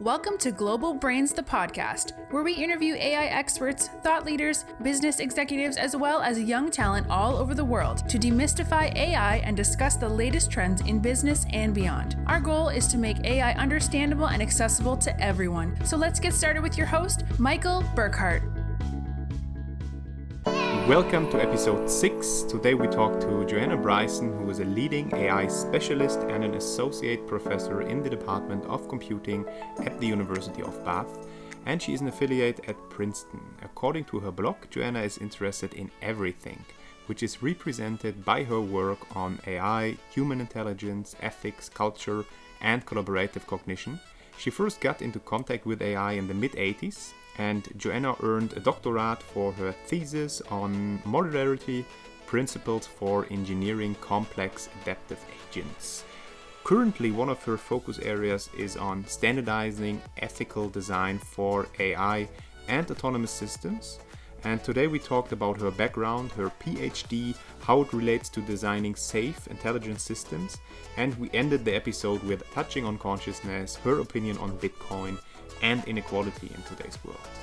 Welcome to Global Brains, the podcast, where we interview AI experts, thought leaders, business executives, as well as young talent all over the world to demystify AI and discuss the latest trends in business and beyond. Our goal is to make AI understandable and accessible to everyone. So let's get started with your host, Michael Burkhardt. Welcome to episode 6. Today we talk to Joanna Bryson, who is a leading AI specialist and an associate professor in the Department of Computing at the University of Bath. And she is an affiliate at Princeton. According to her blog, Joanna is interested in everything, which is represented by her work on AI, human intelligence, ethics, culture, and collaborative cognition. She first got into contact with AI in the mid 80s and Joanna earned a doctorate for her thesis on modularity principles for engineering complex adaptive agents. Currently, one of her focus areas is on standardizing ethical design for AI and autonomous systems. And today we talked about her background, her PhD, how it relates to designing safe, intelligent systems, and we ended the episode with touching on consciousness, her opinion on Bitcoin, and inequality in today's world.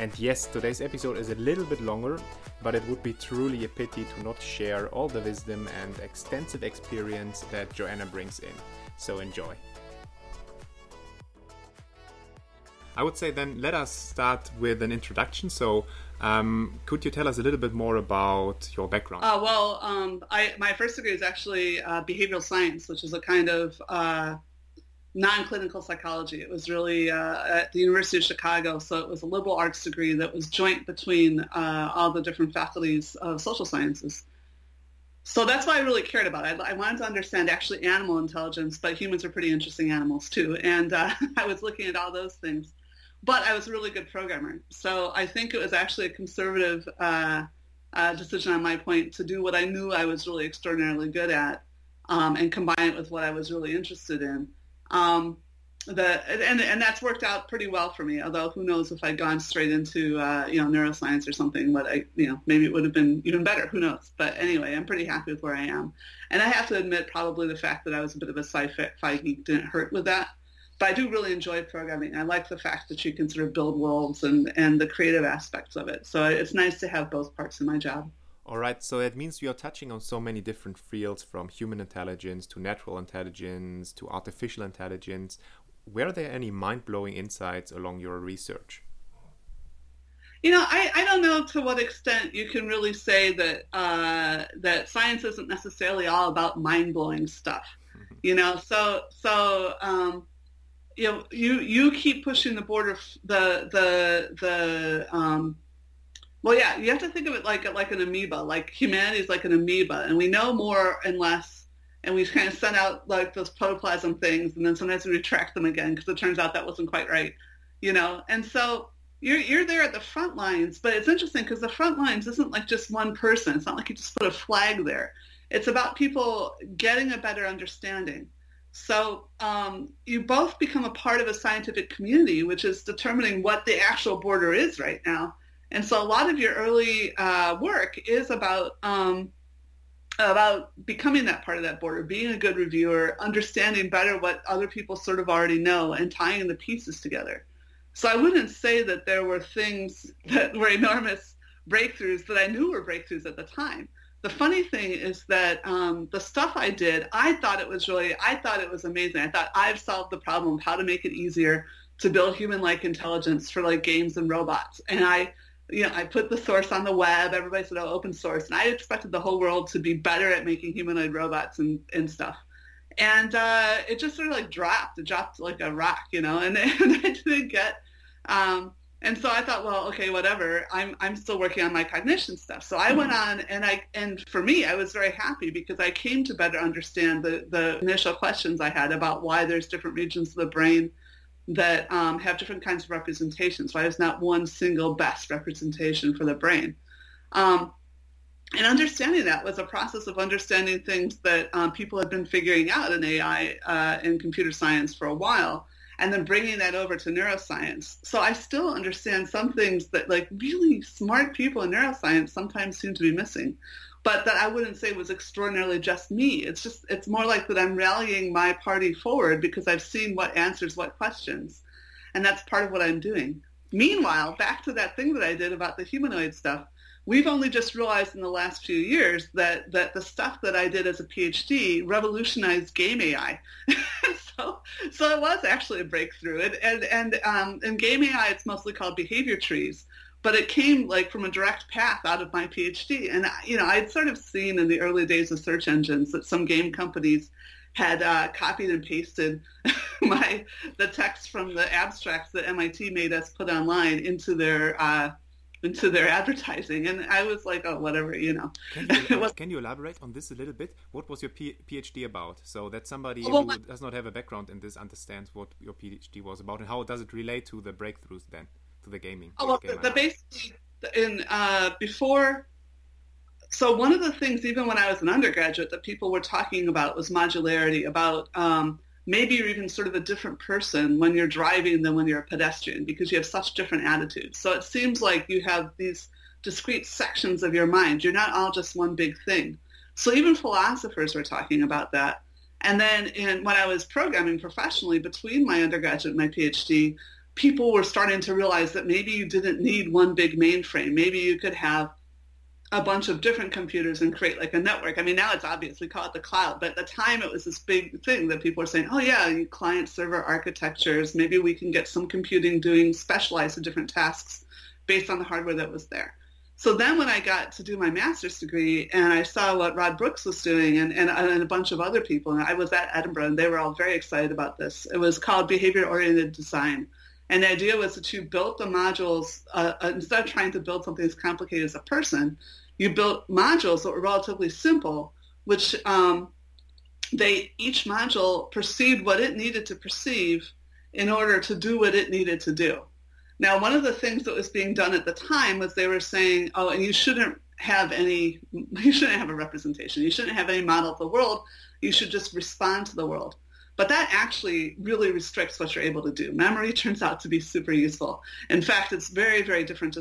And yes, today's episode is a little bit longer, but it would be truly a pity to not share all the wisdom and extensive experience that Joanna brings in. So enjoy. I would say then let us start with an introduction. So, um, could you tell us a little bit more about your background? Uh, well, um, I, my first degree is actually uh, behavioral science, which is a kind of uh, non-clinical psychology. It was really uh, at the University of Chicago, so it was a liberal arts degree that was joint between uh, all the different faculties of social sciences. So that's why I really cared about it. I, I, wanted to understand actually animal intelligence, but humans are pretty interesting animals too. And uh, I was looking at all those things. But I was a really good programmer. So I think it was actually a conservative uh, uh, decision on my point to do what I knew I was really extraordinarily good at um, and combine it with what I was really interested in. Um, the and and that's worked out pretty well for me. Although who knows if I'd gone straight into uh, you know neuroscience or something, but I you know maybe it would have been even better. Who knows? But anyway, I'm pretty happy with where I am. And I have to admit, probably the fact that I was a bit of a sci-fi geek didn't hurt with that. But I do really enjoy programming. I like the fact that you can sort of build worlds and and the creative aspects of it. So it's nice to have both parts in my job. All right, so that means we are touching on so many different fields from human intelligence to natural intelligence to artificial intelligence. Were there any mind blowing insights along your research? You know, I, I don't know to what extent you can really say that uh, that science isn't necessarily all about mind blowing stuff. Mm-hmm. You know, so so um, you know you you keep pushing the border the the the um, well, yeah, you have to think of it like like an amoeba. Like humanity is like an amoeba, and we know more and less, and we kind of send out like those protoplasm things, and then sometimes we retract them again because it turns out that wasn't quite right, you know. And so you're you're there at the front lines, but it's interesting because the front lines isn't like just one person. It's not like you just put a flag there. It's about people getting a better understanding. So um, you both become a part of a scientific community, which is determining what the actual border is right now and so a lot of your early uh, work is about um, about becoming that part of that border, being a good reviewer, understanding better what other people sort of already know, and tying the pieces together. So I wouldn't say that there were things that were enormous breakthroughs that I knew were breakthroughs at the time. The funny thing is that um, the stuff I did, I thought it was really, I thought it was amazing. I thought I've solved the problem of how to make it easier to build human-like intelligence for like games and robots. And I you know, I put the source on the web. Everybody said, oh, open source. And I expected the whole world to be better at making humanoid robots and, and stuff. And uh, it just sort of like dropped. It dropped like a rock, you know, and, and I didn't get, um, and so I thought, well, okay, whatever. I'm, I'm still working on my cognition stuff. So I went on and I, and for me, I was very happy because I came to better understand the, the initial questions I had about why there's different regions of the brain that um, have different kinds of representations. Why there's not one single best representation for the brain. Um, and understanding that was a process of understanding things that um, people had been figuring out in AI uh, and computer science for a while, and then bringing that over to neuroscience. So I still understand some things that like really smart people in neuroscience sometimes seem to be missing but that I wouldn't say was extraordinarily just me. It's just it's more like that I'm rallying my party forward because I've seen what answers what questions. And that's part of what I'm doing. Meanwhile, back to that thing that I did about the humanoid stuff, we've only just realized in the last few years that, that the stuff that I did as a PhD revolutionized game AI. so, so it was actually a breakthrough. And, and, and um, in game AI, it's mostly called behavior trees but it came like from a direct path out of my PhD. And you know, I'd sort of seen in the early days of search engines that some game companies had uh, copied and pasted my the text from the abstracts that MIT made us put online into their uh, into their advertising, and I was like, oh, whatever, you know. Can you, can you elaborate on this a little bit? What was your P PhD about, so that somebody well, who does not have a background in this understands what your PhD was about, and how does it relate to the breakthroughs then? To the gaming? Oh, well, the, the basically in uh, before. So one of the things, even when I was an undergraduate, that people were talking about was modularity. About um, maybe you're even sort of a different person when you're driving than when you're a pedestrian because you have such different attitudes. So it seems like you have these discrete sections of your mind. You're not all just one big thing. So even philosophers were talking about that. And then in, when I was programming professionally between my undergraduate and my PhD, people were starting to realize that maybe you didn't need one big mainframe. Maybe you could have a bunch of different computers and create like a network. I mean, now it's obvious we call it the cloud, but at the time it was this big thing that people were saying, oh yeah, client server architectures, maybe we can get some computing doing specialized in different tasks based on the hardware that was there. So then when I got to do my master's degree and I saw what Rod Brooks was doing and, and, and a bunch of other people, and I was at Edinburgh and they were all very excited about this. It was called behavior-oriented design. And the idea was that you built the modules, uh, uh, instead of trying to build something as complicated as a person, you built modules that were relatively simple, which um, they each module perceived what it needed to perceive in order to do what it needed to do. Now, one of the things that was being done at the time was they were saying, oh, and you shouldn't have any, you shouldn't have a representation. You shouldn't have any model of the world. You should just respond to the world. But that actually really restricts what you're able to do. Memory turns out to be super useful. In fact, it's very, very different.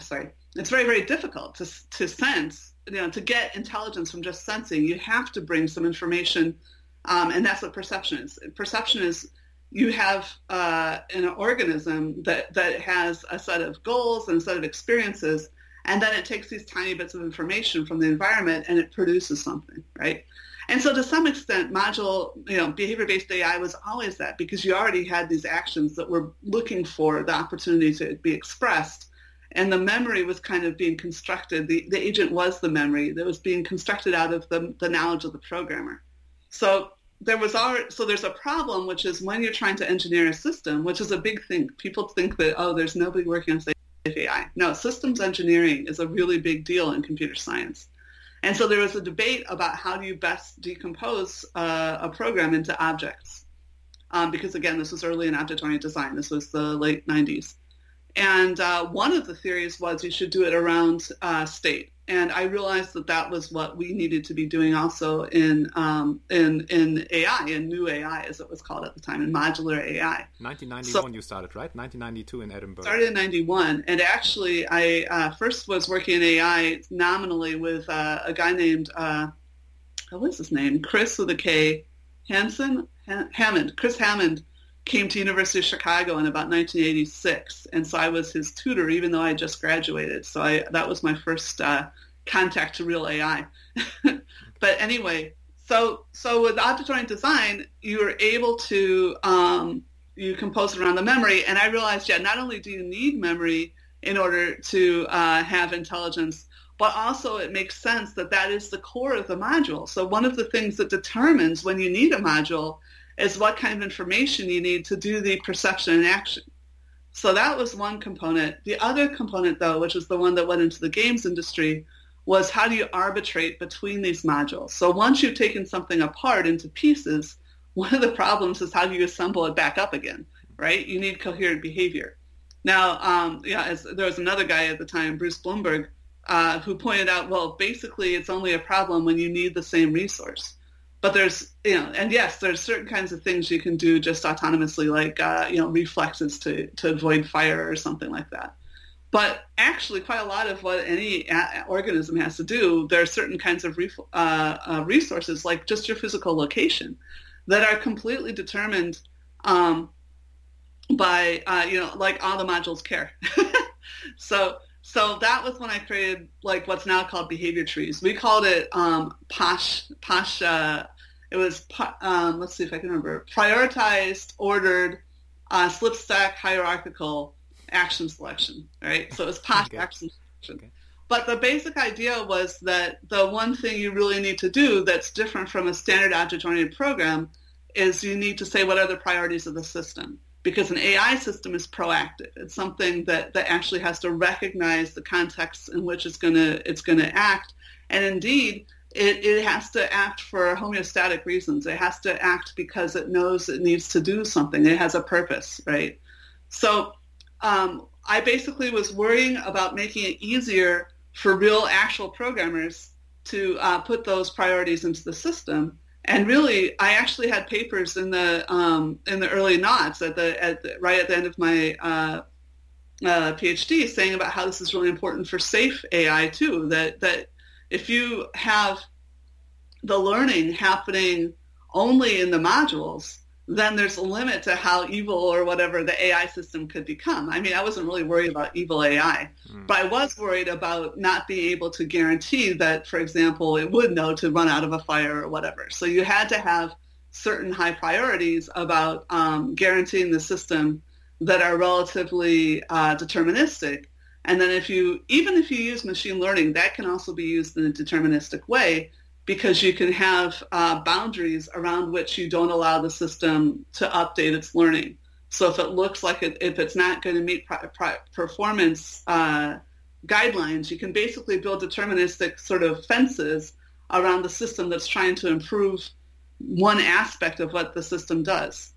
Sorry, it's very, very difficult to to sense. You know, to get intelligence from just sensing, you have to bring some information, um, and that's what perception is. Perception is you have uh, an organism that that has a set of goals and a set of experiences, and then it takes these tiny bits of information from the environment and it produces something, right? And so to some extent, module, you know, behavior-based AI was always that because you already had these actions that were looking for the opportunity to be expressed. And the memory was kind of being constructed. The, the agent was the memory that was being constructed out of the, the knowledge of the programmer. So there was already, so there's a problem, which is when you're trying to engineer a system, which is a big thing. People think that, oh, there's nobody working on safe AI. No, systems engineering is a really big deal in computer science. And so there was a debate about how do you best decompose uh, a program into objects. Um, because again, this was early in object-oriented design. This was the late 90s. And uh, one of the theories was you should do it around uh, state. And I realized that that was what we needed to be doing also in um, in in AI, in new AI as it was called at the time, in modular AI. 1991 so, you started, right? 1992 in Edinburgh. Started in 91, and actually I uh, first was working in AI nominally with uh, a guy named uh, what was his name? Kris with a K, Hansen Hammond. Kris Hammond came to University of Chicago in about 1986, and so I was his tutor, even though I had just graduated. So I, that was my first uh, contact to real AI. but anyway, so so with object-oriented design, you are able to um, you compose around the memory, and I realized, yeah, not only do you need memory in order to uh, have intelligence, but also it makes sense that that is the core of the module. So one of the things that determines when you need a module is what kind of information you need to do the perception and action. So that was one component. The other component, though, which is the one that went into the games industry, was how do you arbitrate between these modules? So once you've taken something apart into pieces, one of the problems is how do you assemble it back up again, right? You need coherent behavior. Now, um, yeah, as, there was another guy at the time, Bruce Blumberg, uh, who pointed out, well, basically it's only a problem when you need the same resource but there's you know and yes there's certain kinds of things you can do just autonomously like uh, you know reflexes to to avoid fire or something like that but actually quite a lot of what any organism has to do there are certain kinds of ref- uh, uh, resources like just your physical location that are completely determined um, by uh, you know like all the modules care. so so that was when I created like what's now called behavior trees. We called it um, POSH POSH. Uh, it was um, let's see if I can remember prioritized, ordered, uh, slip stack, hierarchical action selection. Right. So it was POSH okay. action selection. Okay. But the basic idea was that the one thing you really need to do that's different from a standard object-oriented program is you need to say what are the priorities of the system because an AI system is proactive. It's something that, that actually has to recognize the context in which it's gonna it's gonna act. And indeed, it, it has to act for homeostatic reasons. It has to act because it knows it needs to do something. It has a purpose, right? So um, I basically was worrying about making it easier for real actual programmers to uh, put those priorities into the system and really, I actually had papers in the um, in the early knots at the, at the, right at the end of my uh, uh, PhD, saying about how this is really important for safe AI too. That that if you have the learning happening only in the modules, then there's a limit to how evil or whatever the AI system could become. I mean, I wasn't really worried about evil AI, mm. but I was worried about not being able to guarantee that, for example, it would know to run out of a fire or whatever. So you had to have certain high priorities about um, guaranteeing the system that are relatively uh, deterministic. And then if you, even if you use machine learning, that can also be used in a deterministic way because you can have uh, boundaries around which you don't allow the system to update its learning. So if it looks like it, if it's not going to meet pri- pri- performance uh, guidelines, you can basically build deterministic sort of fences around the system that's trying to improve one aspect of what the system does.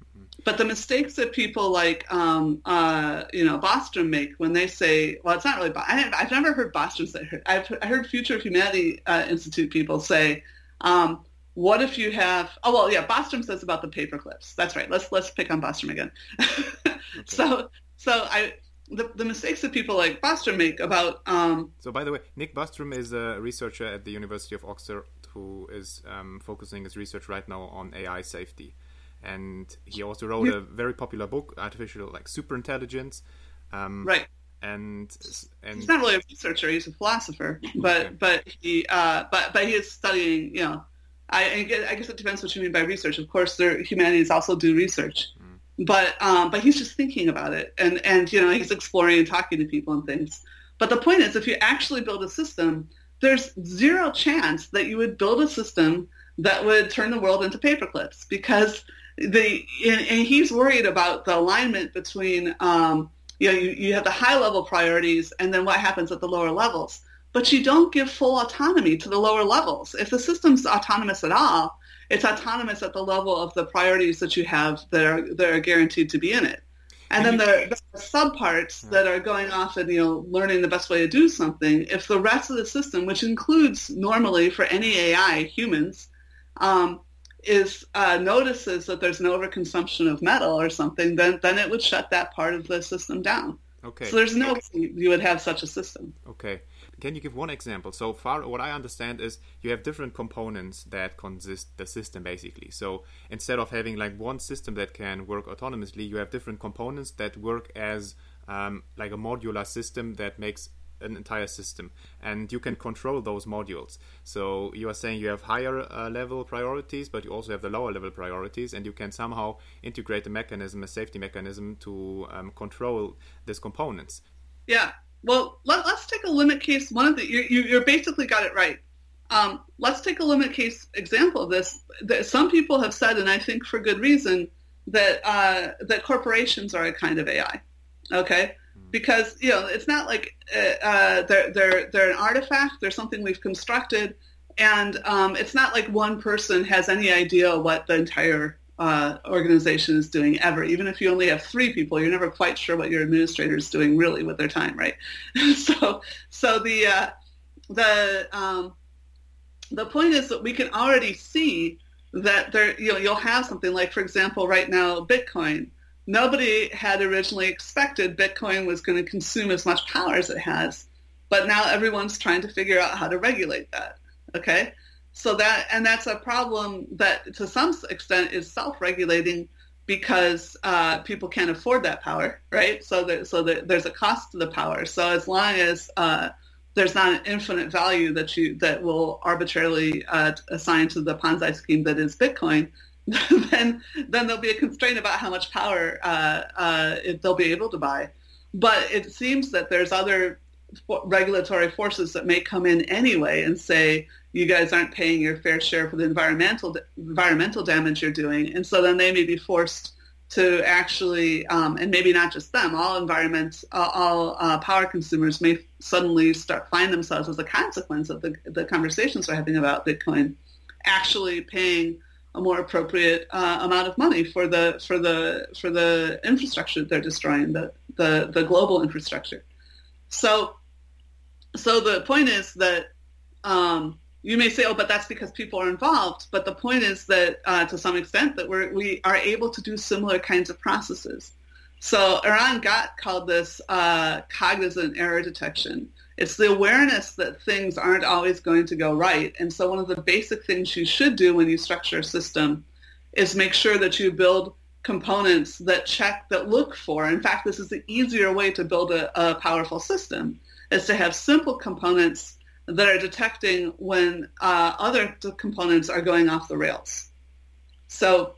But the mistakes that people like, um, uh, you know, Bostrom make when they say, well, it's not really, I have, never heard Bostrom say, I've I heard Future of Humanity uh, Institute people say, um, what if you have, oh, well, yeah, Bostrom says about the paper clips. That's right. Let's, let's pick on Bostrom again. okay. So, so I, the, the mistakes that people like Bostrom make about. Um, so, by the way, Nick Bostrom is a researcher at the University of Oxford who is um, focusing his research right now on AI safety and he also wrote a very popular book, Artificial like Superintelligence. Um, right. And and he's not really a researcher; he's a philosopher. But okay. but he uh, but but he is studying. You know, I I guess it depends what you mean by research. Of course, there humanities also do research. Mm. But um, but he's just thinking about it, and and you know he's exploring and talking to people and things. But the point is, if you actually build a system, there's zero chance that you would build a system that would turn the world into paperclips because the and, and, he's worried about the alignment between um, you know you, you have the high level priorities and then what happens at the lower levels. But you don't give full autonomy to the lower levels. If the system's autonomous at all it's autonomous at the level of the priorities that you have that are that are guaranteed to be in it. And then there, are subparts yeah. that are going off and you know learning the best way to do something. If the rest of the system which includes normally for any ai humans um, is uh, notices that there's an overconsumption of metal or something, then then it would shut that part of the system down. Okay. So there's no way you would have such a system. Okay. Can you give one example? So far, what I understand is you have different components that consist the system basically. So instead of having like one system that can work autonomously, you have different components that work as um, like a modular system that makes an entire system and you can control those modules. So you are saying you have higher uh, level priorities but you also have the lower level priorities and you can somehow integrate a mechanism a safety mechanism to um, control these components. Yeah. Well let, us take a limit case one of the you, you, you basically got it right. Um, let's take a limit case example of this. That some people have said and i think for good reason that uh, that corporations are a kind of ai okay because you know it's not like uh, uh, they're they're they're an artifact. They're something we've constructed, and um, it's not like one person has any idea what the entire uh, organization is doing ever. Even if you only have three people, you're never quite sure what your administrator is doing really with their time, right? so so the uh, the um, the point is that we can already see that there you know you'll have something like for example right now Bitcoin nobody had originally expected Bitcoin was going to consume as much power as it has, but now everyone's trying to figure out how to regulate that. Okay, so that and that's a problem that to some extent is self-regulating, because uh, people can't afford that power, right? So that so that there's a cost to the power. So as long as uh, there's not an infinite value that you that will arbitrarily uh, assign to the Ponzi scheme that is Bitcoin, then then there'll be a constraint about how much power uh, uh, they'll be able to buy. But it seems that there's other regulatory forces that may come in anyway and say you guys aren't paying your fair share for the environmental environmental damage you're doing, and so then they may be forced to actually, um, and maybe not just them, all environment, uh, all uh, power consumers may suddenly start find themselves as a consequence of the, the conversations we're having about Bitcoin, actually paying a more appropriate uh, amount of money for the for the for the infrastructure they're destroying, the the, the global infrastructure. So, so the point is that um, you may say, oh, but that's because people are involved. But the point is that uh, to some extent that we're, we are able to do similar kinds of processes. So Erann Gat called this uh, cognizant error detection. It's the awareness that things aren't always going to go right. And so one of the basic things you should do when you structure a system is make sure that you build components that check, that look for. In fact, this is the easier way to build a, a powerful system, is to have simple components that are detecting when uh, other components are going off the rails. So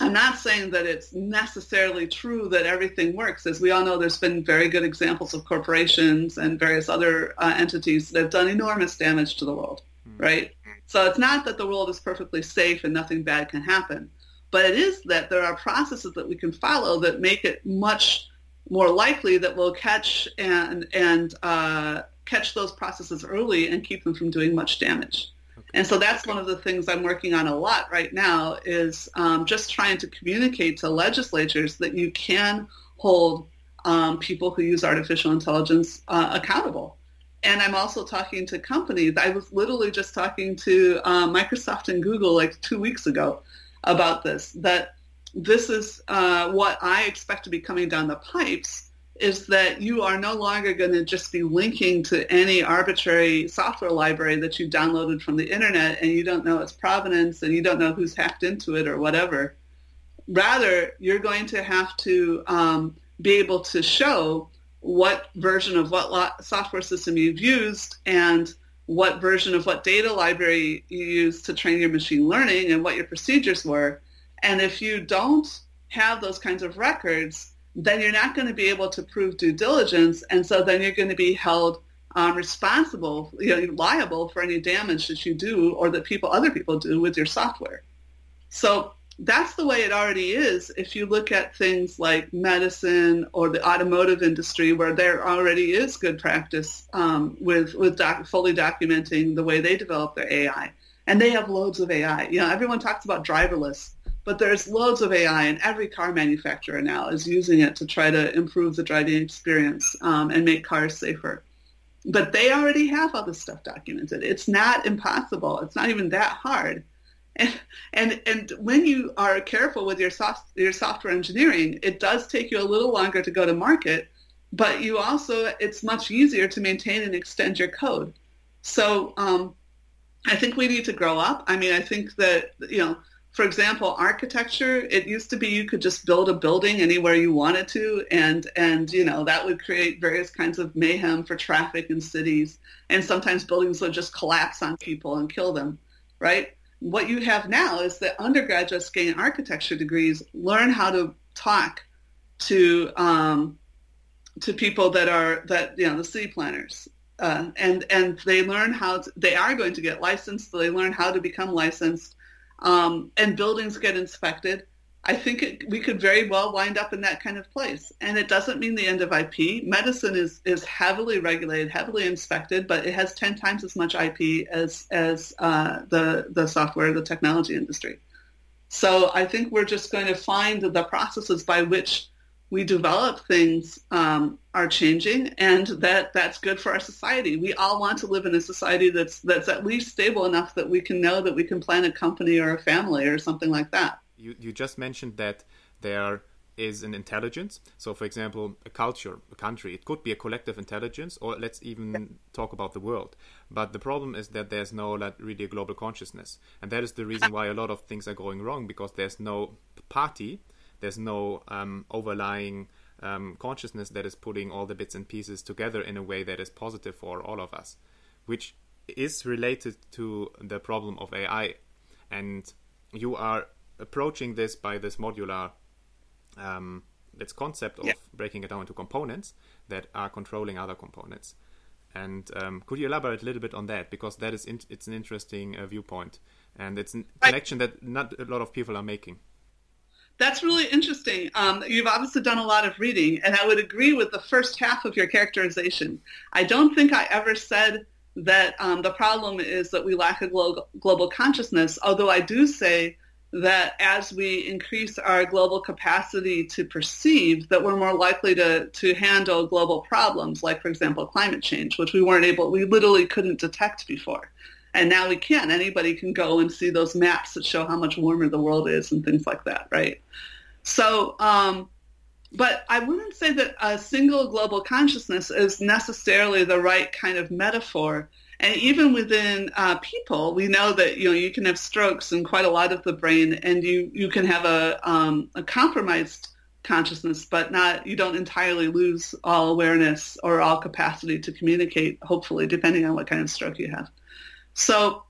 I'm not saying that it's necessarily true that everything works. As we all know, there's been very good examples of corporations and various other uh, entities that have done enormous damage to the world, mm. right? So it's not that the world is perfectly safe and nothing bad can happen, but it is that there are processes that we can follow that make it much more likely that we'll catch and and uh, catch those processes early and keep them from doing much damage. And so that's one of the things I'm working on a lot right now is um, just trying to communicate to legislatures that you can hold um, people who use artificial intelligence uh, accountable. And I'm also talking to companies. I was literally just talking to uh, Microsoft and Google like two weeks ago about this, that this is uh, what I expect to be coming down the pipes is that you are no longer going to just be linking to any arbitrary software library that you downloaded from the internet and you don't know its provenance and you don't know who's hacked into it or whatever. Rather, you're going to have to um, be able to show what version of what software system you've used and what version of what data library you used to train your machine learning and what your procedures were. And if you don't have those kinds of records, then you're not going to be able to prove due diligence, and so then you're going to be held um, responsible, you know, liable for any damage that you do or that people, other people do with your software. So that's the way it already is. If you look at things like medicine or the automotive industry, where there already is good practice um, with with doc- fully documenting the way they develop their AI, and they have loads of AI. You know, everyone talks about driverless but there's loads of AI, and every car manufacturer now is using it to try to improve the driving experience um, and make cars safer. But they already have all this stuff documented. It's not impossible. It's not even that hard. And, and and when you are careful with your soft, your software engineering, it does take you a little longer to go to market, but you also it's much easier to maintain and extend your code. So um, I think we need to grow up. I mean, I think that you know for example, architecture, it used to be you could just build a building anywhere you wanted to and and you know that would create various kinds of mayhem for traffic in cities and sometimes buildings would just collapse on people and kill them, right? What you have now is that undergraduates gain architecture degrees learn how to talk to um, to people that are that you know the city planners uh, and and they learn how to, they are going to get licensed. So they learn how to become licensed um, and buildings get inspected, I think it, we could very well wind up in that kind of place. And it doesn't mean the end of IP. Medicine is, is heavily regulated, heavily inspected, but it has 10 times as much IP as, as uh, the, the software, the technology industry. So I think we're just going to find the processes by which we develop things um, are changing, and that that's good for our society. We all want to live in a society that's that's at least stable enough that we can know that we can plan a company or a family or something like that. You you just mentioned that there is an intelligence. So, for example, a culture, a country, it could be a collective intelligence, or let's even talk about the world. But the problem is that there's no like, really a global consciousness, and that is the reason why a lot of things are going wrong because there's no party, there's no um, overlying um, consciousness that is putting all the bits and pieces together in a way that is positive for all of us, which is related to the problem of AI. And you are approaching this by this modular um, this concept of yeah. breaking it down into components that are controlling other components. And um, could you elaborate a little bit on that because that is in, it's an interesting uh, viewpoint and it's a connection that not a lot of people are making. That's really interesting. Um, you've obviously done a lot of reading, and I would agree with the first half of your characterization. I don't think I ever said that um, the problem is that we lack a global, global consciousness, although I do say that as we increase our global capacity to perceive, that we're more likely to, to handle global problems, like, for example, climate change, which we weren't able, we literally couldn't detect before. And now we can. Anybody can go and see those maps that show how much warmer the world is and things like that, right? So, um, but I wouldn't say that a single global consciousness is necessarily the right kind of metaphor and even within uh, people, we know that you know you can have strokes in quite a lot of the brain, and you you can have a um, a compromised consciousness, but not you don't entirely lose all awareness or all capacity to communicate. Hopefully, depending on what kind of stroke you have. So.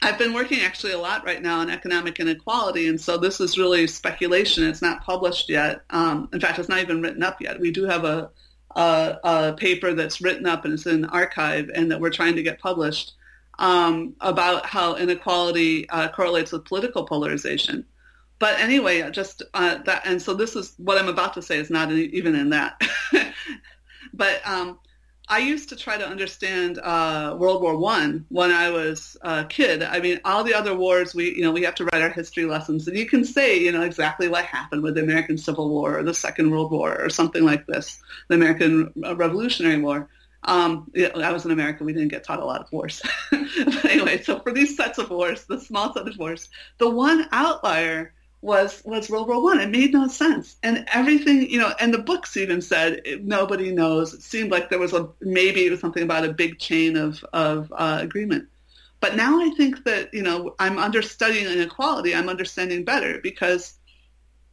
I've been working actually a lot right now on economic inequality, and so this is really speculation. It's not published yet. Um, in fact, it's not even written up yet. We do have a a, a, paper that's written up and it's in arXiv and that we're trying to get published um, about how inequality uh, correlates with political polarization. But anyway, just uh, that, and so this is what I'm about to say is not even in that. but um, I used to try to understand uh, World War One when I was a kid. I mean, all the other wars, we you know we have to write our history lessons, and you can say you know exactly what happened with the American Civil War or the Second World War or something like this, the American Revolutionary War. Um, I was in America. We didn't get taught a lot of wars. but anyway, so for these sets of wars, the small set of wars, the one outlier was was World War One. It made no sense, and everything you know, and the books even said it, nobody knows. It seemed like there was a maybe it was something about a big chain of of uh, agreement. But now I think that you know I'm understudying inequality. I'm understanding better because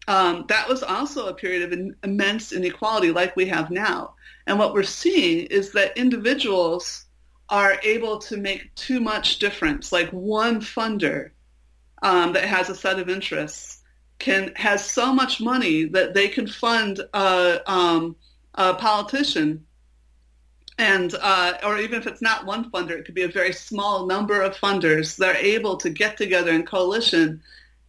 um, that was also a period of in, immense inequality like we have now. And what we're seeing is that individuals are able to make too much difference. Like one funder um, that has a set of interests can has so much money that they can fund a, um, a politician and uh, or even if it's not one funder, it could be a very small number of funders. They're able to get together in coalition,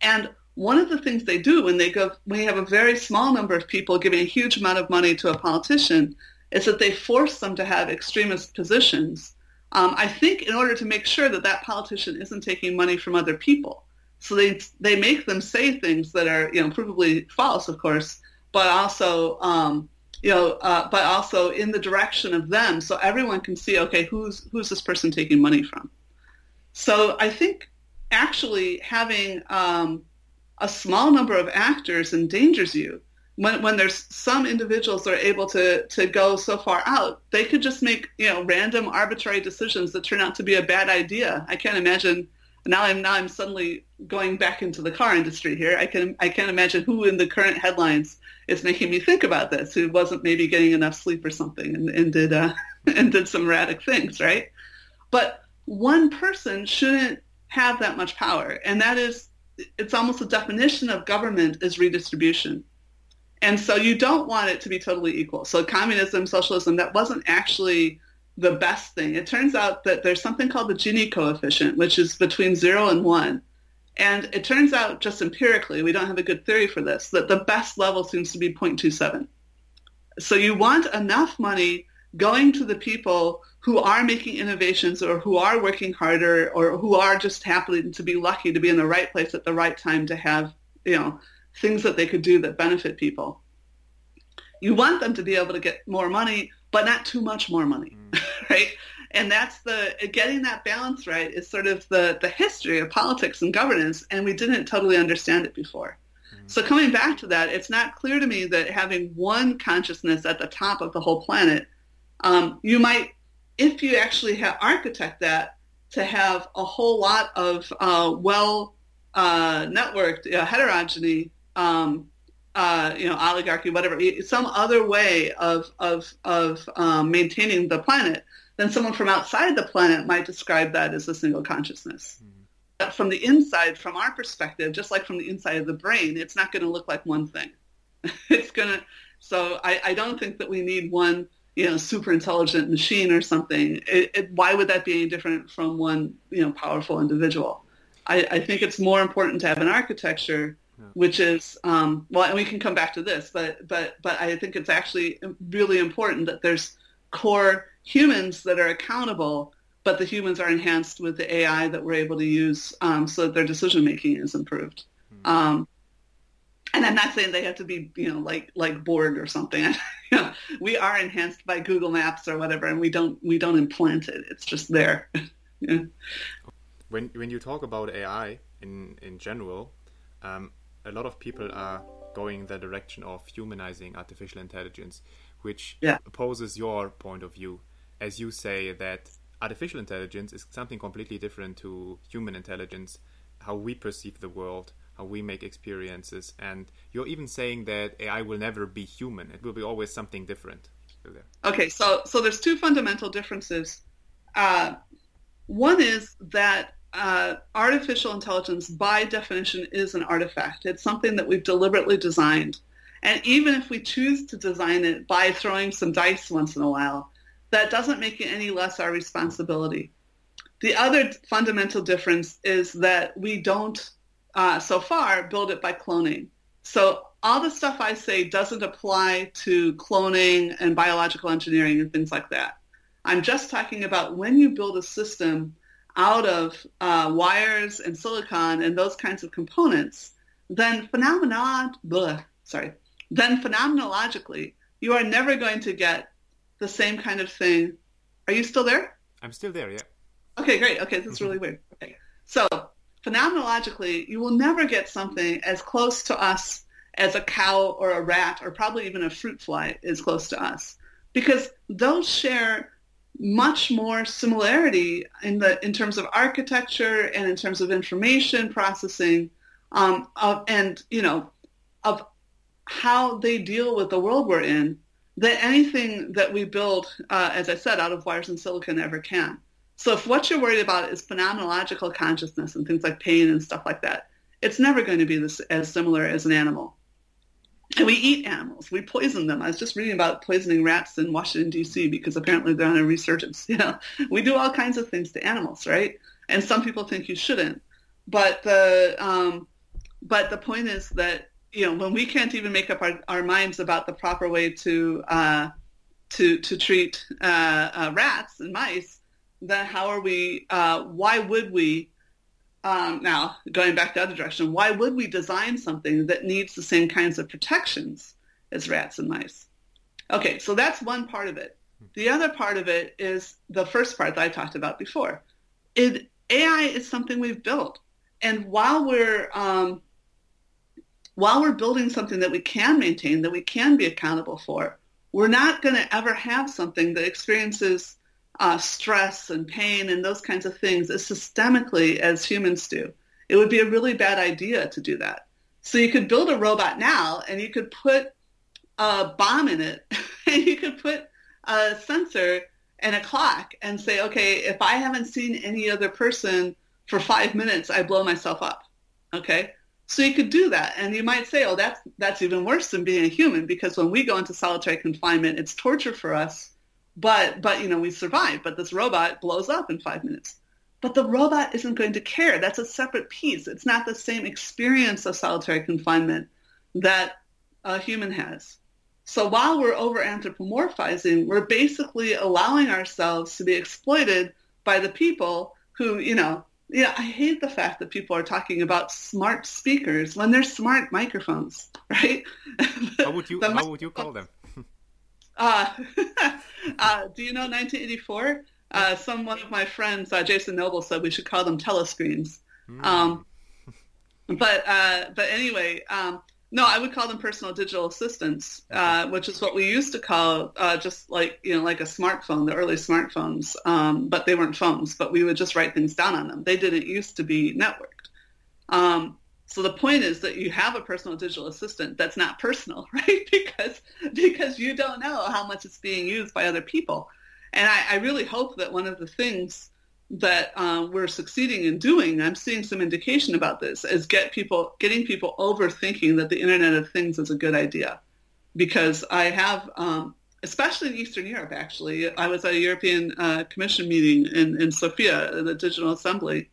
and one of the things they do when they go, when you have a very small number of people giving a huge amount of money to a politician, is that they force them to have extremist positions. Um, I think in order to make sure that that politician isn't taking money from other people. So they they make them say things that are you know provably false, of course, but also um, you know, uh, but also in the direction of them, so everyone can see okay who's who's this person taking money from. So I think actually having um, a small number of actors endangers you. When, when there's some individuals that are able to, to go so far out, they could just make you know random arbitrary decisions that turn out to be a bad idea. I can't imagine now I'm now I'm suddenly going back into the car industry here. I can I can't imagine who in the current headlines is making me think about this. Who wasn't maybe getting enough sleep or something and, and did uh, and did some erratic things, right? But one person shouldn't have that much power, and that is it's almost a definition of government is redistribution. And so you don't want it to be totally equal. So communism, socialism, that wasn't actually the best thing. It turns out that there's something called the Gini coefficient, which is between zero and one. And it turns out just empirically, we don't have a good theory for this, that the best level seems to be 0.27. So you want enough money going to the people who are making innovations or who are working harder or who are just happy to be lucky to be in the right place at the right time to have, you know, things that they could do that benefit people. You want them to be able to get more money but not too much more money, mm. right? And that's the getting that balance right is sort of the the history of politics and governance, and we didn't totally understand it before. Mm. So coming back to that, it's not clear to me that having one consciousness at the top of the whole planet, um, you might, if you actually have architect that, to have a whole lot of uh, well uh, networked uh, heterogeny, um, uh, you know, oligarchy, whatever, some other way of of of um, maintaining the planet, then someone from outside the planet might describe that as a single consciousness. Mm-hmm from the inside, from our perspective, just like from the inside of the brain, it's not going to look like one thing. it's going to. So I, I, don't think that we need one, you know, super intelligent machine or something. It, it, why would that be any different from one, you know, powerful individual? I, I think it's more important to have an architecture, yeah. which is um, well, and we can come back to this, but but but I think it's actually really important that there's core humans that are accountable but the humans are enhanced with the AI that we're able to use um, so that their decision making is improved. Mm-hmm. Um, and I'm not saying they have to be, you know, like like Borg or something. you know, we are enhanced by Google Maps or whatever, and we don't we don't implant it. It's just there. yeah. When when you talk about AI in in general, um, a lot of people are going the direction of humanizing artificial intelligence, which yeah. opposes your point of view, as you say that artificial intelligence is something completely different to human intelligence, how we perceive the world, how we make experiences, and you're even saying that AI will never be human; it will be always something different. Okay, so so there's two fundamental differences. Uh, one is that uh, artificial intelligence, by definition, is an artifact. It's something that we've deliberately designed. And even if we choose to design it by throwing some dice once in a while, that doesn't make it any less our responsibility. The other fundamental difference is that we don't, uh, so far, build it by cloning. So all the stuff I say doesn't apply to cloning and biological engineering and things like that. I'm just talking about when you build a system out of uh, wires and silicon and those kinds of components, then phenomena, bleh, sorry, then phenomenologically, you are never going to get the same kind of thing. Are you still there? I'm still there, yeah. Okay, great. Okay, this is really weird. Okay. So, phenomenologically, you will never get something as close to us as a cow or a rat or probably even a fruit fly is close to us because those share much more similarity in the in terms of architecture and in terms of information processing um, of, and you know of how they deal with the world we're in that anything that we build, uh, as I said, out of wires and silicon ever can. So if what you're worried about is phenomenological consciousness and things like pain and stuff like that, it's never going to be this, as similar as an animal. And we eat animals. We poison them. I was just reading about poisoning rats in Washington, D.C. because apparently they're on a resurgence. You know, we do all kinds of things to animals, right? And some people think you shouldn't. But the, um, but the point is that you know, when we can't even make up our, our minds about the proper way to uh, to to treat uh, uh, rats and mice, then how are we? Uh, why would we? Um, now, going back the other direction, why would we design something that needs the same kinds of protections as rats and mice? Okay, so that's one part of it. The other part of it is the first part that I talked about before. It, AI is something we've built, and while we're um, while we're building something that we can maintain, that we can be accountable for, we're not going to ever have something that experiences uh, stress and pain and those kinds of things as systemically as humans do. It would be a really bad idea to do that. So you could build a robot now and you could put a bomb in it and you could put a sensor and a clock and say, okay, if I haven't seen any other person for five minutes, I blow myself up. Okay. So you could do that, and you might say, "Oh, that's that's even worse than being a human because when we go into solitary confinement, it's torture for us, but but you know we survive. But this robot blows up in five minutes. But the robot isn't going to care. That's a separate piece. It's not the same experience of solitary confinement that a human has. So while we're over anthropomorphizing, we're basically allowing ourselves to be exploited by the people who, you know, yeah, I hate the fact that people are talking about smart speakers when they're smart microphones, right? How would you How would you call them? Uh, uh, do you know 1984? Uh, some one of my friends, uh, Jason Noble, said we should call them telescreens. Mm. Um, but uh, but anyway, um, No, I would call them personal digital assistants, uh, which is what we used to call uh, just like you know like a smartphone, the early smartphones. Um, but they weren't phones, but we would just write things down on them. They didn't used to be networked. So the point is that you have a personal digital assistant that's not personal, right? because because you don't know how much it's being used by other people. And I, I really hope that one of the things that uh, we're succeeding in doing, I'm seeing some indication about this, is get people getting people overthinking that the Internet of Things is a good idea. Because I have, um, especially in Eastern Europe, actually, I was at a European uh, Commission meeting in, in Sofia, the Digital Assembly,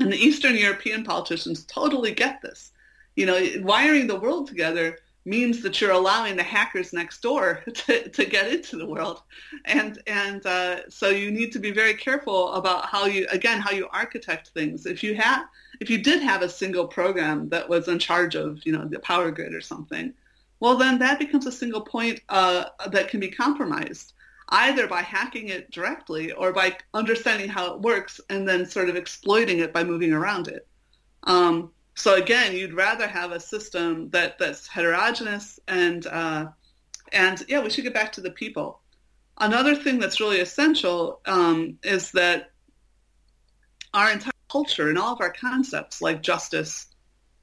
and the Eastern European politicians totally get this. You know, wiring the world together means that you're allowing the hackers next door to, to get into the world. And, and uh, so you need to be very careful about how you, again, how you architect things. If you have, if you did have a single program that was in charge of, you know, the power grid or something, well, then that becomes a single point uh, that can be compromised either by hacking it directly or by understanding how it works and then sort of exploiting it by moving around it. Um, so again, you'd rather have a system that, that's heterogeneous and uh, and yeah, we should get back to the people. Another thing that's really essential um, is that our entire culture and all of our concepts like justice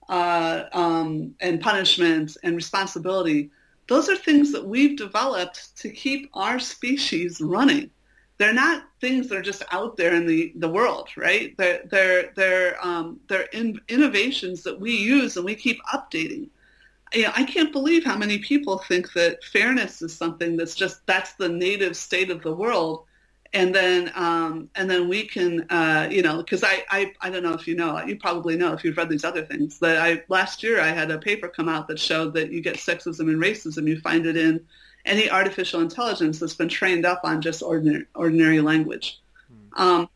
uh, um, and punishment and responsibility those are things that we've developed to keep our species running. They're not things that are just out there in the, the world, right? They're, they're, they're, um, they're in, innovations that we use and we keep updating. You know, I can't believe how many people think that fairness is something that's just, that's the native state of the world and then um, and then we can uh, you know because I, I I don't know if you know you probably know if you've read these other things that I last year I had a paper come out that showed that you get sexism and racism you find it in any artificial intelligence that's been trained up on just ordinary ordinary language. Hmm. Um,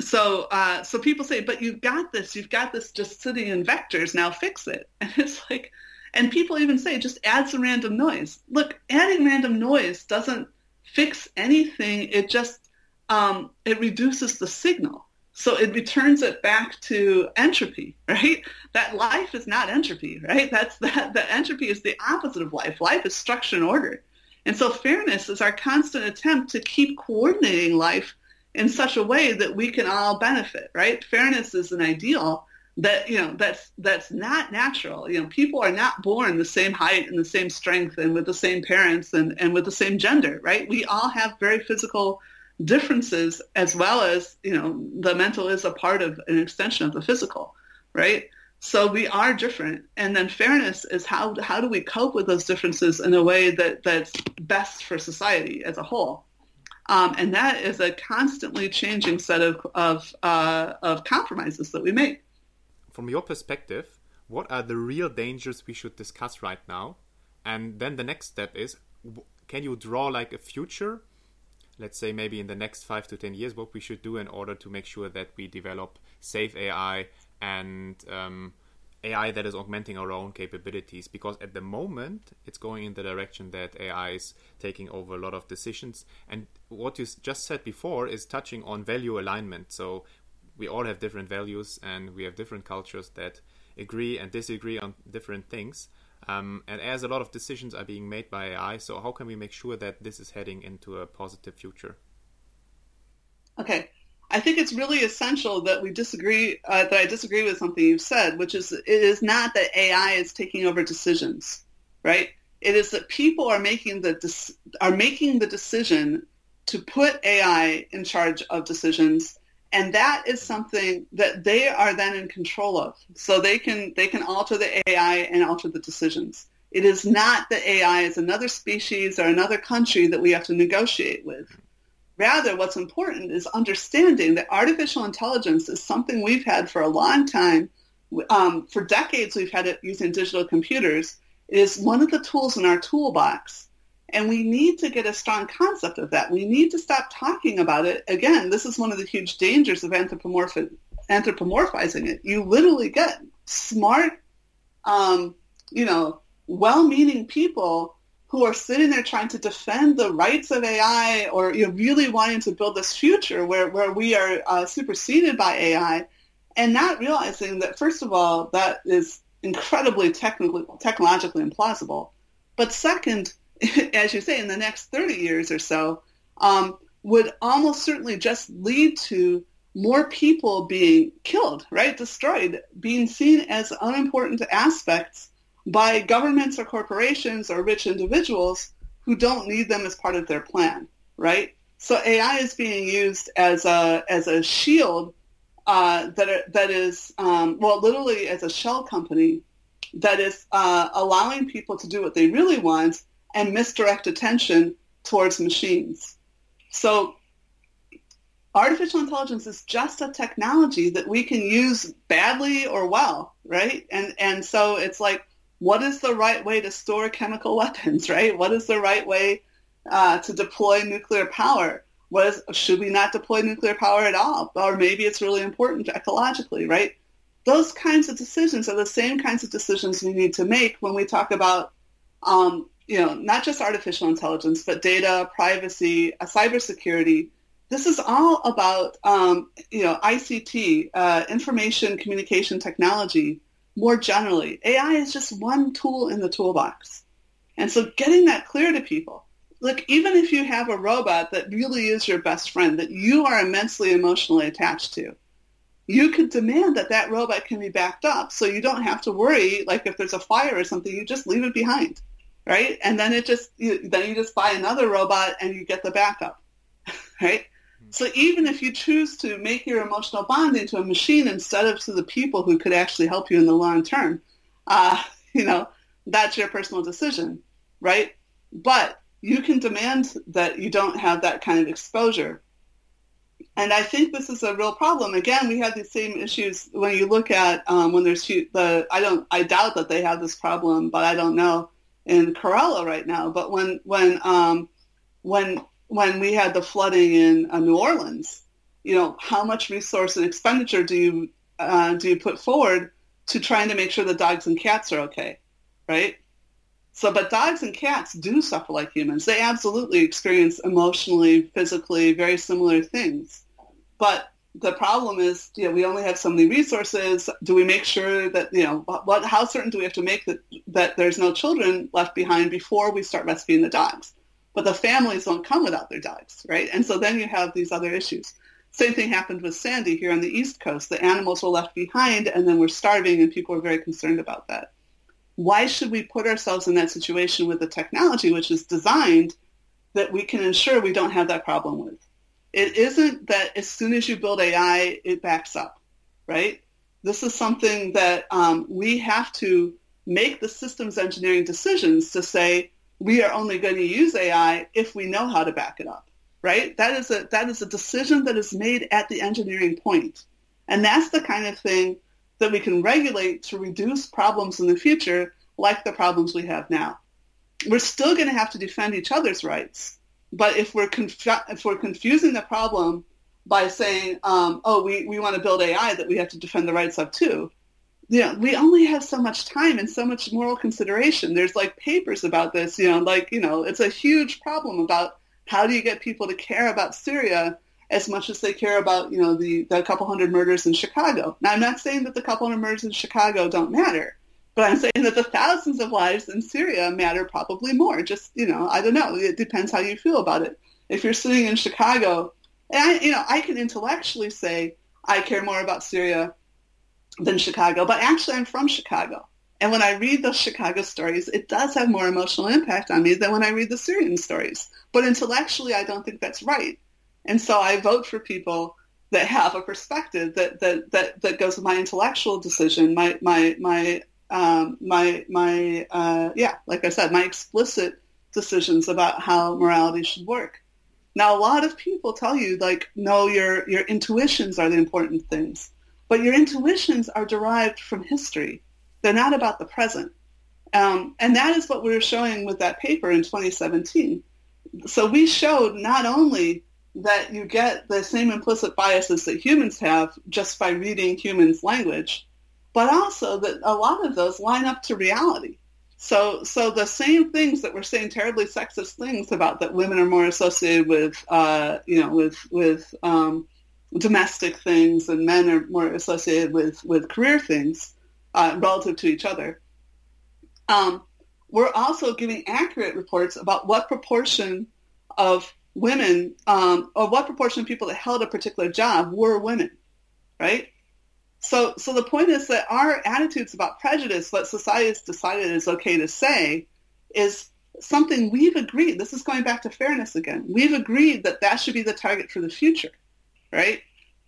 so uh, so people say, but you've got this, you've got this just sitting in vectors. Now fix it, and it's like, and people even say just add some random noise. Look, adding random noise doesn't fix anything. It just um, it reduces the signal. So it returns it back to entropy, right? That life is not entropy, right? That's that, that entropy is the opposite of life. Life is structure and order. And so fairness is our constant attempt to keep coordinating life in such a way that we can all benefit, right? Fairness is an ideal that you know that's that's not natural. You know people are not born the same height and the same strength and with the same parents and and with the same gender right? We all have very physical differences as well as you know the mental is a part of an extension of the physical right? So we are different. And then fairness is how how do we cope with those differences in a way that that's best for society as a whole? Um, and that is a constantly changing set of of, uh, of compromises that we make from your perspective, what are the real dangers we should discuss right now? And then the next step is can you draw like a future? Let's say maybe in the next five to 10 years, what we should do in order to make sure that we develop safe AI and um, AI that is augmenting our own capabilities. Because at the moment, it's going in the direction that AI is taking over a lot of decisions. And what you just said before is touching on value alignment. So we all have different values and we have different cultures that agree and disagree on different things. Um, and as a lot of decisions are being made by AI, so how can we make sure that this is heading into a positive future? Okay. I think it's really essential that we disagree, uh, that I disagree with something you've said, which is it is not that AI is taking over decisions, right? It is that people are making the, are making the decision to put AI in charge of decisions and that is something that they are then in control of. So they can they can alter the AI and alter the decisions. It is not that AI is another species or another country that we have to negotiate with. Rather, what's important is understanding that artificial intelligence is something we've had for a long time. Um, for decades, we've had it using digital computers. It is one of the tools in our toolbox and we need to get a strong concept of that. We need to stop talking about it. Again, this is one of the huge dangers of anthropomorphi- anthropomorphizing it. You literally get smart, um, you know, well-meaning people who are sitting there trying to defend the rights of AI or you know, really wanting to build this future where, where we are uh, superseded by AI and not realizing that, first of all, that is incredibly technically, technologically implausible. But second, as you say, in the next 30 years or so, um, would almost certainly just lead to more people being killed, right, destroyed, being seen as unimportant aspects by governments or corporations or rich individuals who don't need them as part of their plan, right? So AI is being used as a as a shield uh, that that is um, well, literally as a shell company that is uh, allowing people to do what they really want and misdirect attention towards machines. So artificial intelligence is just a technology that we can use badly or well, right? And and so it's like, what is the right way to store chemical weapons, right? What is the right way uh, to deploy nuclear power? Was should we not deploy nuclear power at all? Or maybe it's really important ecologically, right? Those kinds of decisions are the same kinds of decisions we need to make when we talk about, um, you know, not just artificial intelligence, but data, privacy, uh, cybersecurity, this is all about um, you know ICT, uh, information communication technology more generally. AI is just one tool in the toolbox, and so getting that clear to people. Look, even if you have a robot that really is your best friend, that you are immensely emotionally attached to, you could demand that that robot can be backed up so you don't have to worry, like if there's a fire or something, you just leave it behind, right? And then it just, you, then you just buy another robot and you get the backup, right? So even if you choose to make your emotional bond into a machine instead of to the people who could actually help you in the long term, uh, you know, that's your personal decision, right? But you can demand that you don't have that kind of exposure. And I think this is a real problem. Again, we have these same issues when you look at um, when there's the I don't I doubt that they have this problem, but I don't know in Kerala right now. But when when um, when when we had the flooding in uh, New Orleans, you know, how much resource and expenditure do you uh, do you put forward to trying to make sure the dogs and cats are okay, right? So, but dogs and cats do suffer like humans. They absolutely experience emotionally, physically, very similar things. But the problem is, you know, we only have so many resources. Do we make sure that, you know, what, how certain do we have to make that, that there's no children left behind before we start rescuing the dogs? but the families don't come without their dogs, right? And so then you have these other issues. Same thing happened with Sandy here on the East Coast. The animals were left behind and then we're starving and people are very concerned about that. Why should we put ourselves in that situation with the technology which is designed that we can ensure we don't have that problem with? It isn't that as soon as you build AI, it backs up, right? This is something that um, we have to make the systems engineering decisions to say, we are only going to use AI if we know how to back it up, right? That is a that is a decision that is made at the engineering point. And that's the kind of thing that we can regulate to reduce problems in the future like the problems we have now. We're still going to have to defend each other's rights. But if we're, conf- if we're confusing the problem by saying, um, oh, we, we want to build AI that we have to defend the rights of too, you know, we only have so much time and so much moral consideration. There's like papers about this, you know, like, you know, it's a huge problem about how do you get people to care about Syria as much as they care about, you know, the, the couple hundred murders in Chicago. Now, I'm not saying that the couple hundred murders in Chicago don't matter, but I'm saying that the thousands of lives in Syria matter probably more. Just, you know, I don't know. It depends how you feel about it. If you're sitting in Chicago, and I, you know, I can intellectually say I care more about Syria than Chicago, but actually I'm from Chicago. And when I read those Chicago stories, it does have more emotional impact on me than when I read the Syrian stories. But intellectually, I don't think that's right. And so I vote for people that have a perspective that that that, that goes with my intellectual decision, my my my um, my my uh, yeah, like I said, my explicit decisions about how morality should work. Now, a lot of people tell you like, no, your your intuitions are the important things. But your intuitions are derived from history. They're not about the present. Um, and that is what we were showing with that paper in 2017. So we showed not only that you get the same implicit biases that humans have just by reading humans' language, but also that a lot of those line up to reality. So, so the same things that we're saying terribly sexist things about that women are more associated with, uh, you know, with with um, domestic things and men are more associated with, with career things. uh, relative to each other. Um, we're also giving accurate reports about what proportion of women um, or what proportion of people that held a particular job were women, right? So, so the point is that our attitudes about prejudice, what society has decided is okay to say, is something we've agreed. This is going back to fairness again. We've agreed that that should be the target for the future, right?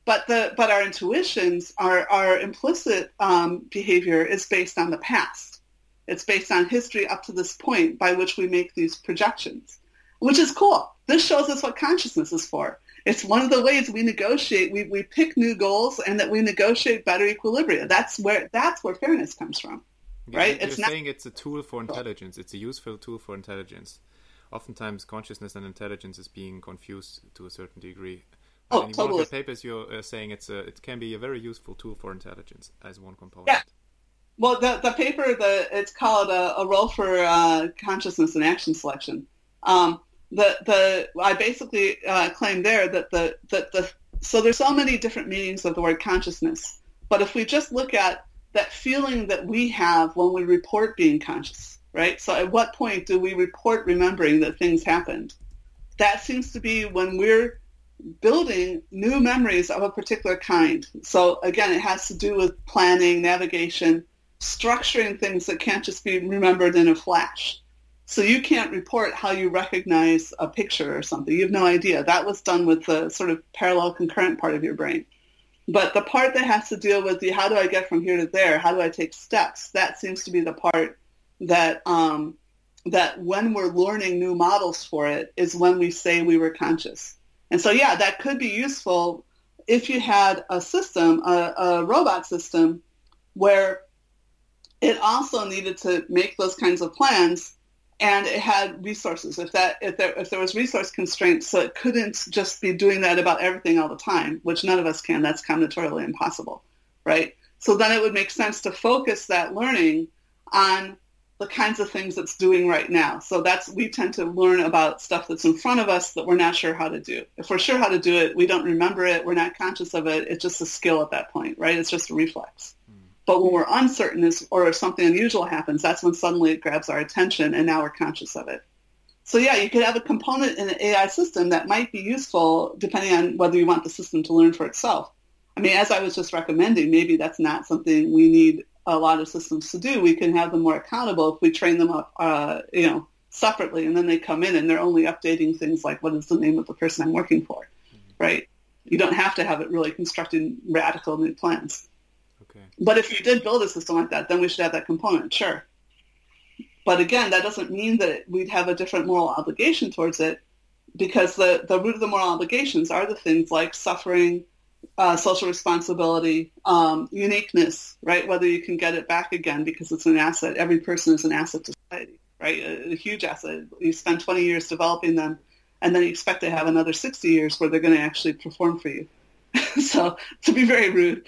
But the but our intuitions, our our implicit um, behavior is based on the past. It's based on history up to this point by which we make these projections, which is cool. This shows us what consciousness is for. It's one of the ways we negotiate. We, we pick new goals and that we negotiate better equilibria. That's where that's where fairness comes from, right? You're it's saying not... it's a tool for intelligence. It's a useful tool for intelligence. Oftentimes, consciousness and intelligence is being confused to a certain degree. Oh, in totally. one of the papers, you're uh, saying it's a, it can be a very useful tool for intelligence as one component. Yeah. Well, the, the paper, the, it's called a, a role for uh, consciousness and action selection. Um, the, the, I basically uh, claim there that the, that the, so there's so many different meanings of the word consciousness. But if we just look at that feeling that we have when we report being conscious, right? So at what point do we report remembering that things happened? That seems to be when we're building new memories of a particular kind. So again, it has to do with planning, navigation, structuring things that can't just be remembered in a flash. So you can't report how you recognize a picture or something. You have no idea. That was done with the sort of parallel concurrent part of your brain. But the part that has to deal with the how do I get from here to there? How do I take steps? That seems to be the part that um, that when we're learning new models for it is when we say we were conscious. And so, yeah, that could be useful if you had a system, a, a robot system, where it also needed to make those kinds of plans and it had resources. If that if there if there was resource constraints, so it couldn't just be doing that about everything all the time, which none of us can. That's combinatorially impossible, right? So then it would make sense to focus that learning on the kinds of things it's doing right now. So that's we tend to learn about stuff that's in front of us that we're not sure how to do. If we're sure how to do it, we don't remember it, we're not conscious of it. It's just a skill at that point, right? It's just a reflex. But when we're uncertain or if something unusual happens, that's when suddenly it grabs our attention and now we're conscious of it. So yeah, you could have a component in an AI system that might be useful depending on whether you want the system to learn for itself. I mean, as I was just recommending, maybe that's not something we need a lot of systems to do. We can have them more accountable if we train them up, uh, you know, separately, and then they come in and they're only updating things like what is the name of the person I'm working for, mm-hmm. right? You don't have to have it really constructing radical new plans. But if you did build a system like that, then we should have that component, sure. But again, that doesn't mean that we'd have a different moral obligation towards it because the, the root of the moral obligations are the things like suffering, uh, social responsibility, um, uniqueness, right? Whether you can get it back again because it's an asset. Every person is an asset to society, right? A, a huge asset. You spend 20 years developing them, and then you expect to have another 60 years where they're going to actually perform for you. so to be very rude,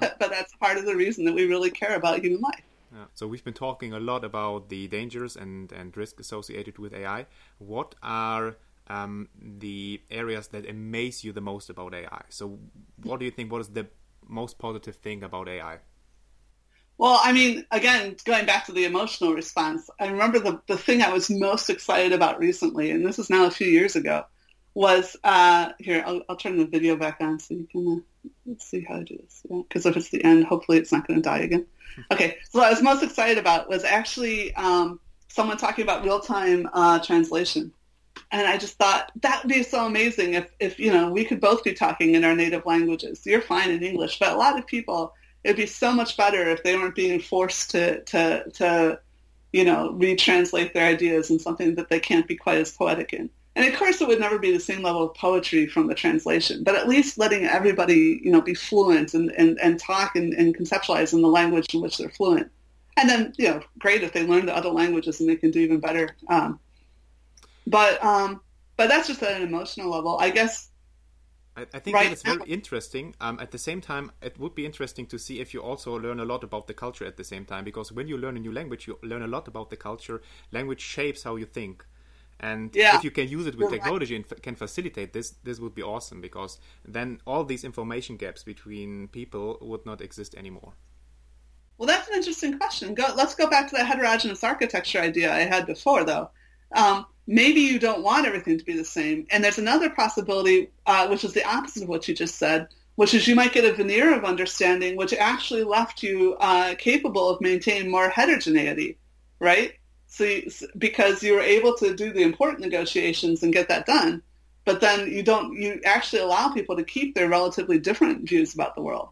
but, but that's part of the reason that we really care about human life. Yeah. So we've been talking a lot about the dangers and, and risk associated with AI. What are um, the areas that amaze you the most about AI. So, what do you think? What is the most positive thing about AI? Well, I mean, again, going back to the emotional response, I remember the, the thing I was most excited about recently, and this is now a few years ago, was uh, here. I'll, I'll turn the video back on so you can uh, see how I do this. Because yeah, if it's the end, hopefully it's not going to die again. Okay, so what I was most excited about was actually um, someone talking about real time uh, translation and I just thought that would be so amazing if, if you know we could both be talking in our native languages. You're fine in English, but a lot of people it'd be so much better if they weren't being forced to to to you know retranslate their ideas in something that they can't be quite as poetic in. And of course, it would never be the same level of poetry from the translation, but at least letting everybody you know be fluent and and, and talk and, and conceptualize in the language in which they're fluent. And then you know, great if they learn the other languages and they can do even better. Um, but um, but that's just at an emotional level. I guess. I, I think right that it's very interesting. Um, at the same time, it would be interesting to see if you also learn a lot about the culture at the same time, because when you learn a new language, you learn a lot about the culture. Language shapes how you think. And yeah. if you can use it with technology and f- can facilitate this, this would be awesome because then all these information gaps between people would not exist anymore. Well, that's an interesting question. Go, let's go back to that heterogeneous architecture idea I had before, though. Um, maybe you don't want everything to be the same. And there's another possibility, uh, which is the opposite of what you just said, which is you might get a veneer of understanding which actually left you uh, capable of maintaining more heterogeneity, right? So you, because you were able to do the important negotiations and get that done, but then you don't, you actually allow people to keep their relatively different views about the world.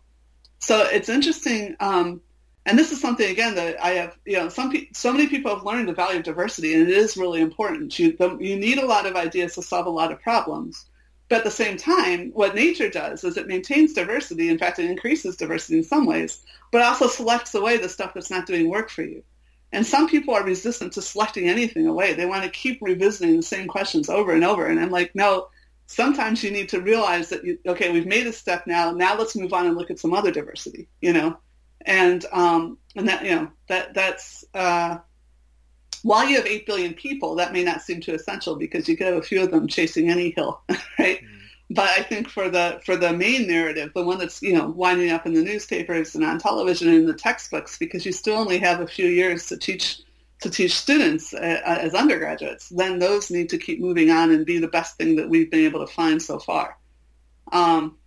So it's interesting. Um, and this is something again that I have, you know, some pe- so many people have learned the value of diversity, and it is really important. You the, you need a lot of ideas to solve a lot of problems, but at the same time, what nature does is it maintains diversity. In fact, it increases diversity in some ways, but also selects away the stuff that's not doing work for you. And some people are resistant to selecting anything away. They want to keep revisiting the same questions over and over. And I'm like, no, sometimes you need to realize that, you, okay, we've made a step now. Now let's move on and look at some other diversity, you know? And, um, and that, you know, that, that's, uh, while you have 8 billion people, that may not seem too essential because you could have a few of them chasing any hill, right? Mm. But I think for the for the main narrative, the one that's you know winding up in the newspapers and on television and in the textbooks, because you still only have a few years to teach to teach students uh, as undergraduates, then those need to keep moving on and be the best thing that we've been able to find so far. Um,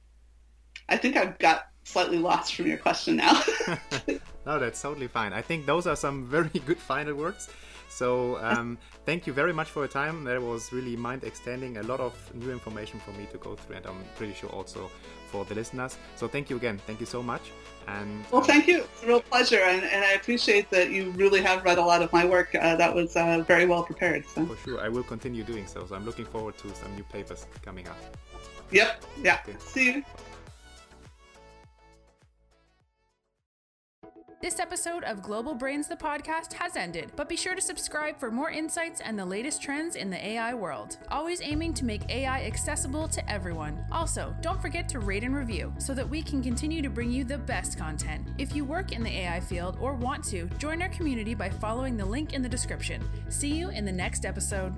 I think I've got slightly lost from your question now. no, that's totally fine. I think those are some very good final words. So um, thank you very much for your time. That was really mind extending, a lot of new information for me to go through, and I'm pretty sure also for the listeners. So thank you again. Thank you so much. And well, thank you. It's a real pleasure, and, and I appreciate that you really have read a lot of my work. Uh, that was uh, very well prepared. So. For sure, I will continue doing so. So I'm looking forward to some new papers coming up. Yep. Yeah. Okay. See you. This episode of Global Brains the podcast has ended, but be sure to subscribe for more insights and the latest trends in the AI world. Always aiming to make AI accessible to everyone. Also, don't forget to rate and review so that we can continue to bring you the best content. If you work in the AI field or want to, join our community by following the link in the description. See you in the next episode.